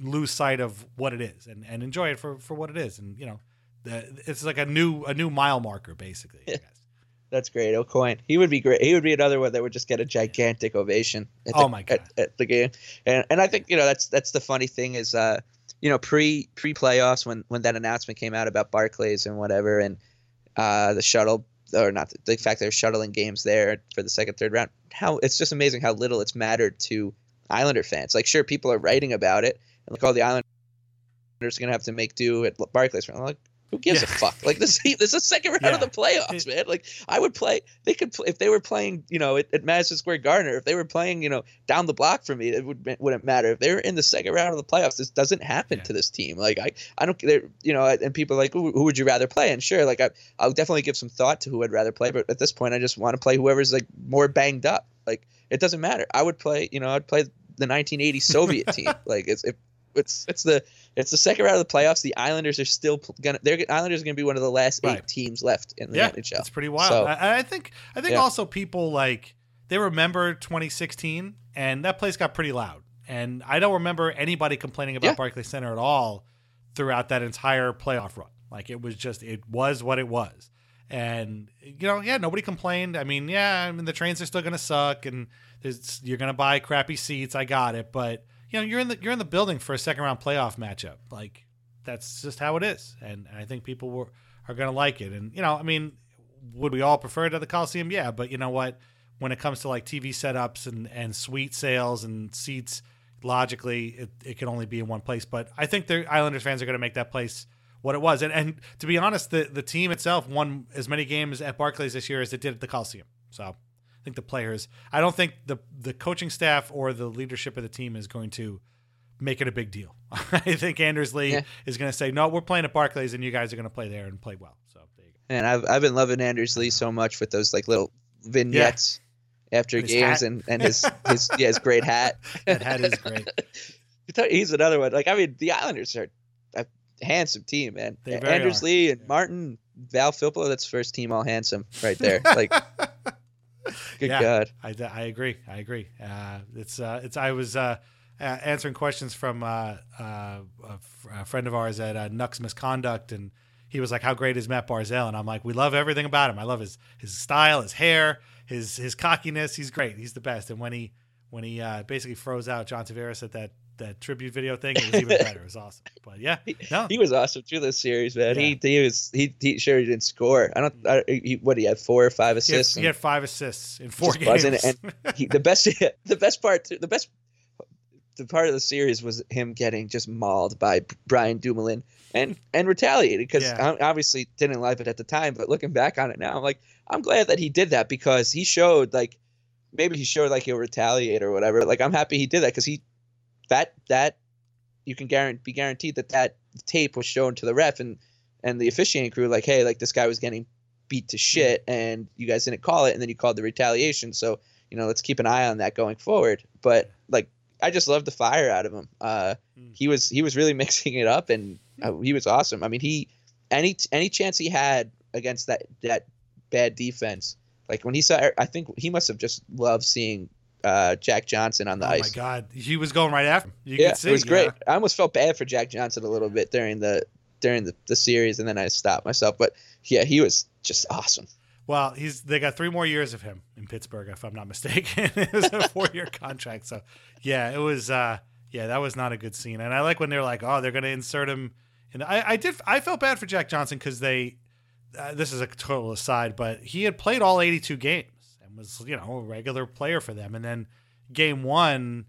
A: lose sight of what it is and, and enjoy it for, for what it is. And you know, the, it's like a new a new mile marker, basically. *laughs*
B: That's great. Aucoin, he would be great. He would be another one that would just get a gigantic ovation. At the,
A: Oh my God.
B: At, at the game, and and I think you know that's that's the funny thing is uh you know pre pre playoffs when when that announcement came out about Barclays and whatever and uh the shuttle or not the, the fact they're shuttling games there for the second, third round. How it's just amazing how little it's mattered to Islander fans. Like, sure, people are writing about it, and like, all the Islanders are gonna have to make do at Barclays. I'm like, who gives yeah. a fuck? Like this, this is a second round yeah. of the playoffs, man. Like I would play. They could play, if they were playing, you know, at, at, Madison Square Garden. If they were playing, you know, down the block from me, it would wouldn't matter. If they were in the second round of the playoffs, this doesn't happen yeah. to this team. Like I, I don't, care, you know, and people are like, who, who, would you rather play? And sure, like I, I'll definitely give some thought to who I'd rather play. But at this point, I just want to play whoever's like more banged up. Like it doesn't matter. I would play, you know, I'd play the 1980 Soviet team. *laughs* Like it's if it's it's the it's the second round of the playoffs. The Islanders are still gonna. They're Islanders are gonna be one of the last eight teams left in the
A: yeah,
B: NHL.
A: It's pretty wild. So, I, I, think. I think yeah. also people like they remember 2016, and that place got pretty loud. And I don't remember anybody complaining about yeah. Barclays Center at all throughout that entire playoff run. Like it was just it was what it was. And you know, yeah, nobody complained. I mean, yeah, I mean the trains are still gonna suck, and you're gonna buy crappy seats. I got it, but you know you're in the you're in the building for a second round playoff matchup. Like that's just how it is, and, I think people were, are going to like it. And you know, I mean, would we all prefer it at the Coliseum? Yeah, but you know what? When it comes to like TV setups and and suite sales and seats, logically it, it can only be in one place. But I think the Islanders fans are going to make that place what it was. And and to be honest, the the team itself won as many games at Barclays this year as it did at the Coliseum. So think the players. I don't think the the coaching staff or the leadership of the team is going to make it a big deal. *laughs* I think Anders Lee yeah. is going to say, "No, we're playing at Barclays, and you guys are going to play there and play well." So there you go.
B: And I've I've been loving Anders Lee so much with those like little vignettes yeah. after and games and and his his *laughs* yeah his great hat.
A: that hat is great. *laughs*
B: He's another one. Like I mean, the Islanders are a handsome team, man. Anders are. Lee and yeah. Martin Val Filppula, that's first team all handsome right there. Like *laughs* Good yeah, God.
A: I, I agree. I agree. Uh, it's uh, it's I was uh, answering questions from uh, uh, a, friend of ours at uh, Nucks Misconduct, and he was like, "How great is Mathew Barzal?" And I'm like, "We love everything about him. I love his his style, his hair, his his cockiness. He's great. He's the best." And when he when he basically froze out John Tavares at that that tribute video thing. It was even better. It was awesome. But yeah, *laughs* no.
B: he was awesome through this series, man. Yeah. He he was he, he sure he didn't score. I don't. I, he, what he had four or five assists.
A: He had, he had five assists in four games.
B: And he, the best *laughs* the best part the best the part of the series was him getting just mauled by Brian Dumoulin and and retaliated because yeah. I obviously didn't like it at the time, but looking back on it now, I'm like I'm glad that he did that because he showed like maybe he showed like he'll retaliate or whatever. Like I'm happy he did that because he that that you can guarantee be guaranteed that that tape was shown to the ref and and the officiating crew like hey like this guy was getting beat to shit and you guys didn't call it and then you called the retaliation. So you know let's keep an eye on that going forward. But like I just love the fire out of him. Uh mm. he was he was really *laughs* mixing it up and uh, he was awesome. I mean he any any chance he had against that that bad defense like when he saw I think he must have just loved seeing uh, Jack Johnson on the
A: oh
B: ice.
A: Oh my God, he was going right after him. You
B: yeah,
A: see,
B: it was great. I almost felt bad for Jack Johnson a little bit during the during the, the series, and then I stopped myself. But yeah, he was just awesome.
A: Well, he's they got three more years of him in Pittsburgh, if I'm not mistaken. *laughs* it was a four year *laughs* contract, so yeah, it was. uh Yeah, that was not a good scene. And I like when they're like, oh, they're going to insert him. And I, I did. I felt bad for Jack Johnson because they. Uh, this is a total aside, but he had played all 82 games was, you know, a regular player for them. And then game one,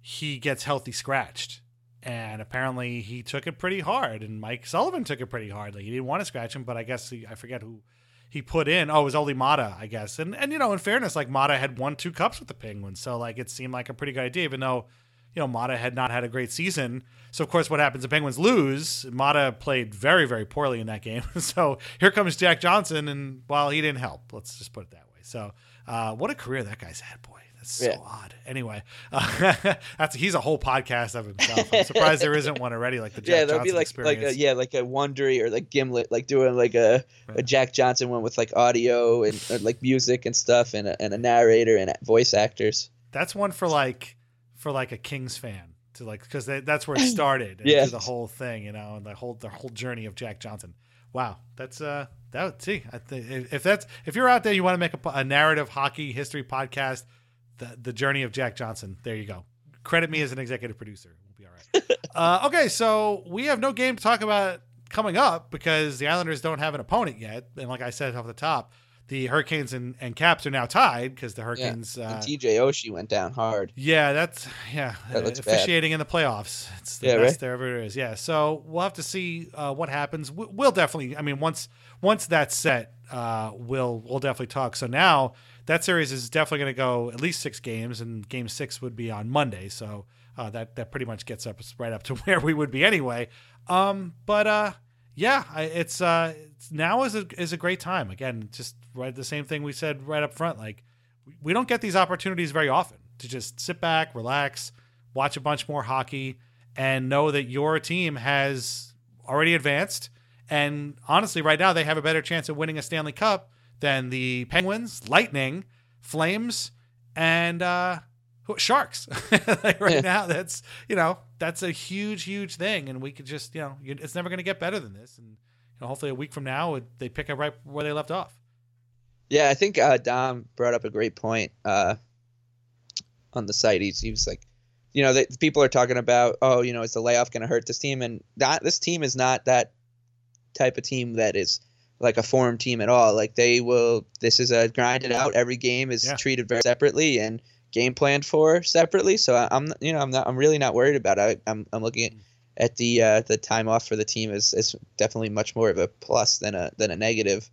A: he gets healthy scratched. And apparently he took it pretty hard. And Mike Sullivan took it pretty hard. Like he didn't want to scratch him, but I guess he, I forget who he put in. Oh, it was Olli Maatta, I guess. And and you know, in fairness, like Maatta had won two cups with the Penguins, so like it seemed like a pretty good idea, even though you know Maatta had not had a great season. So of course, what happens? The Penguins lose. Maatta played very very poorly in that game. *laughs* so here comes Jack Johnson, and well, he didn't help. Let's just put it that way. So uh, what a career that guy's had, boy. That's so yeah. odd. Anyway, uh, *laughs* that's he's a whole podcast of himself. I'm surprised there isn't one already, like the *laughs* Jack
B: yeah, there'll
A: Johnson
B: be like
A: experience.
B: like a, yeah, like a Wondery or like Gimlet, like doing like a, right. a Jack Johnson one with like audio and like music and stuff, and a, and a narrator and voice actors.
A: That's one for like for like a Kings fan to like because that's where it *laughs* started.
B: yeah,
A: the whole thing, you know, and the whole the whole journey of Jack Johnson. Wow, that's uh that see I th- if that's if you're out there you want to make a, a, narrative hockey history podcast, the the journey of Jack Johnson. There you go. Credit me as an executive producer. We'll be all right. *laughs* uh, okay, so we have no game to talk about coming up because the Islanders don't have an opponent yet, and like I said off the top, the Hurricanes and, and Caps are now tied because the
B: Yeah.
A: Hurricanes.
B: And
A: Uh,
B: TJ Oshie went down hard.
A: yeah, that's yeah.
B: That looks bad.
A: officiating in the playoffs. It's the
B: Yeah,
A: best
B: right?
A: there ever is. Yeah. So we'll have to see uh, what happens. We- We'll definitely. I mean, once once that's set, uh, we'll we'll definitely talk. So now that series is definitely going to go at least six games, and Game Six would be on Monday. So uh, that that pretty much gets us right up to *laughs* where we would be anyway. Um, but uh, yeah, it's uh, it's, now is a is a great time. Again, just right the same thing we said right up front. Like we- don't get these opportunities very often to just sit back, relax, watch a bunch more hockey, and know that your team has already advanced. And honestly, right now they have a better chance of winning a Stanley Cup than the Penguins, Lightning, Flames, and uh, Sharks. *laughs* like right
B: Yeah.
A: now, that's you know that's a huge, huge thing, and we could just you know it's never going to get better than this. And you know, hopefully, a week from now, it- they pick up right where they left off.
B: Yeah, I think uh, Dom brought up a great point uh, on the site. He's, he was like, you know, that people are talking about, oh, you know, is the layoff going to hurt this team? And that this team is not that type of team that is like a form team at all. Like they will, this is a grinded out. Every game is
A: Yeah.
B: treated very separately and game planned for separately. So I- I'm, you know, I'm not, I'm really not worried about it. I, I'm, I'm looking at, at the uh, the time off for the team is is definitely much more of a plus than a than a negative.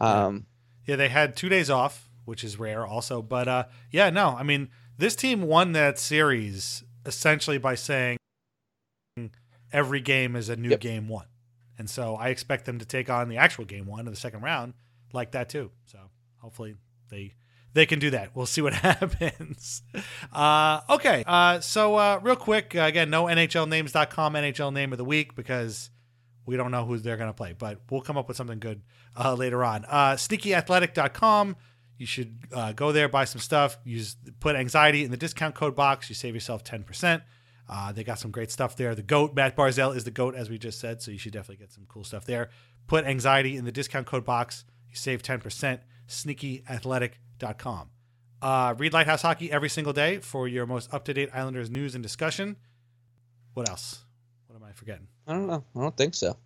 B: Um,
A: Yeah, they had two days off, which is rare also. But uh, yeah, no, I mean, this team won that series essentially by saying every game is a new
B: Yep.
A: game one. And so I expect them to take on the actual game one in the second round like that too. So hopefully they they can do that. We'll see what *laughs* happens. Uh, okay. Uh, so uh, real quick, uh, again, no NHLnames.com NHL name of the week because we don't know who they're going to play, but we'll come up with something good uh, later on. Uh, sneakyathletic.com. You should uh, go there, buy some stuff. Use put anxiety in the discount code box. You save yourself ten percent. Uh, they got some great stuff there. The goat Mathew Barzal is the goat, as we just said, so you should definitely get some cool stuff there. Put anxiety in the discount code box. You save ten percent. Sneakyathletic.com. Uh, read Lighthouse Hockey every single day for your most up to date Islanders news and discussion. What else? What am I forgetting?
B: I don't know. I don't think so.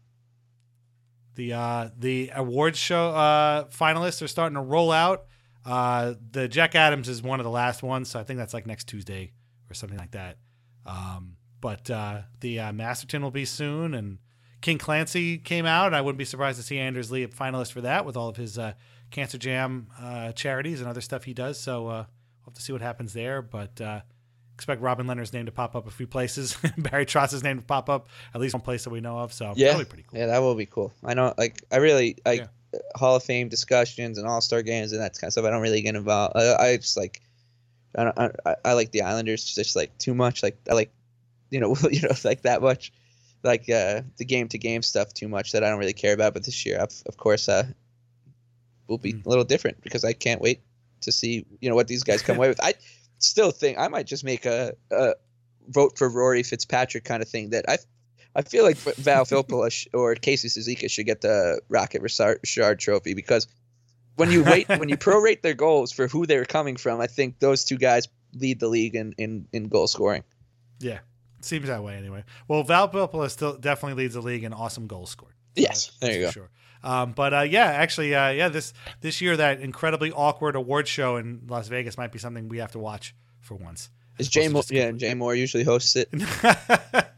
A: The uh, the awards show uh, finalists are starting to roll out. Uh, the Jack Adams is one of the last ones, so I think that's like next Tuesday or something like that. Um, but uh, the uh, Masterton will be soon, and King Clancy came out. I wouldn't be surprised to see Anders Lee a finalist for that with all of his uh, Cancer Jam uh, charities and other stuff he does. So uh, we'll have to see what happens there. But uh, expect Robin Lehner's name to pop up a few places, *laughs* Barry Trotz's name to pop up at least one place that we know of. So
B: Yeah,
A: that'll be pretty cool.
B: yeah, that will be cool. I know, like, I really like
A: Yeah.
B: Hall of Fame discussions and All Star games and that kind of stuff. I don't really get involved. I, I just like, I, don't, I, I like the Islanders just like too much. Like, I like, you know, *laughs* you know, like that much, like uh, the game to game stuff too much that I don't really care about. But this year, of, of course, uh, will be
A: Mm.
B: a little different because I can't wait to see you know what these guys come away with. I still think I might just make a, a vote for Rory Fitzpatrick kind of thing that I I feel like *laughs* Val Filppula or Casey Cizikas should get the Rocket Richard Trophy because when you rate when you prorate their goals for who they're coming from, I think those two guys lead the league in in, in goal scoring.
A: Yeah, seems that way anyway. Well, Val Filppula still definitely leads the league in awesome goals scored.
B: Yes, there you go.
A: for Sure. Um, but uh, yeah, actually, uh, yeah, this this year that incredibly awkward award show in Las Vegas might be something we have to watch for once.
B: Is Jay Moore? Yeah, Jay Moore usually hosts it. *laughs*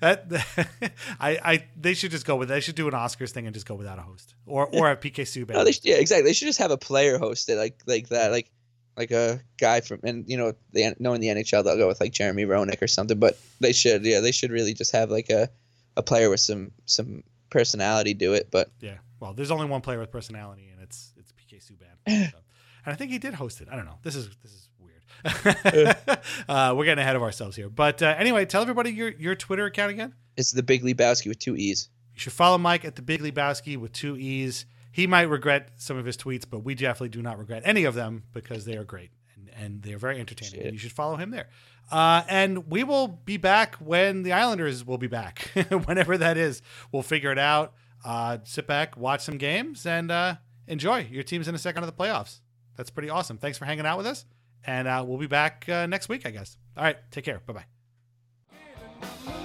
A: that *laughs* I, I they should just go with they should do an Oscars thing and just go without a host or or have PK Subban.
B: No, should, yeah, exactly. They should just have a player host it like like that, like like a guy from and you know they knowing the NHL they'll go with like Jeremy Roenick or something. But they should yeah they should really just have like a a player with some some personality do it. But
A: Yeah. Well, there's only one player with personality, and it's it's PK Subban. *laughs* So- and I think he did host it. I don't know. This is this is weird. *laughs* uh, we're getting ahead of ourselves here. But uh, anyway, tell everybody your your Twitter account again.
B: it's the Big Lebowski with two E's.
A: You should follow Mike at the Big Lebowski with two E's. He might regret some of his tweets, but we definitely do not regret any of them because they are great and, and they're very entertaining.
B: Shit.
A: And you should follow him there. Uh, and we will be back when the Islanders will be back, *laughs* whenever that is. We'll figure it out uh, sit back, watch some games, and uh, enjoy. Your team's in the second of the playoffs. That's pretty awesome. Thanks for hanging out with us, and uh, we'll be back uh, next week, I guess. All right, take care. Bye bye.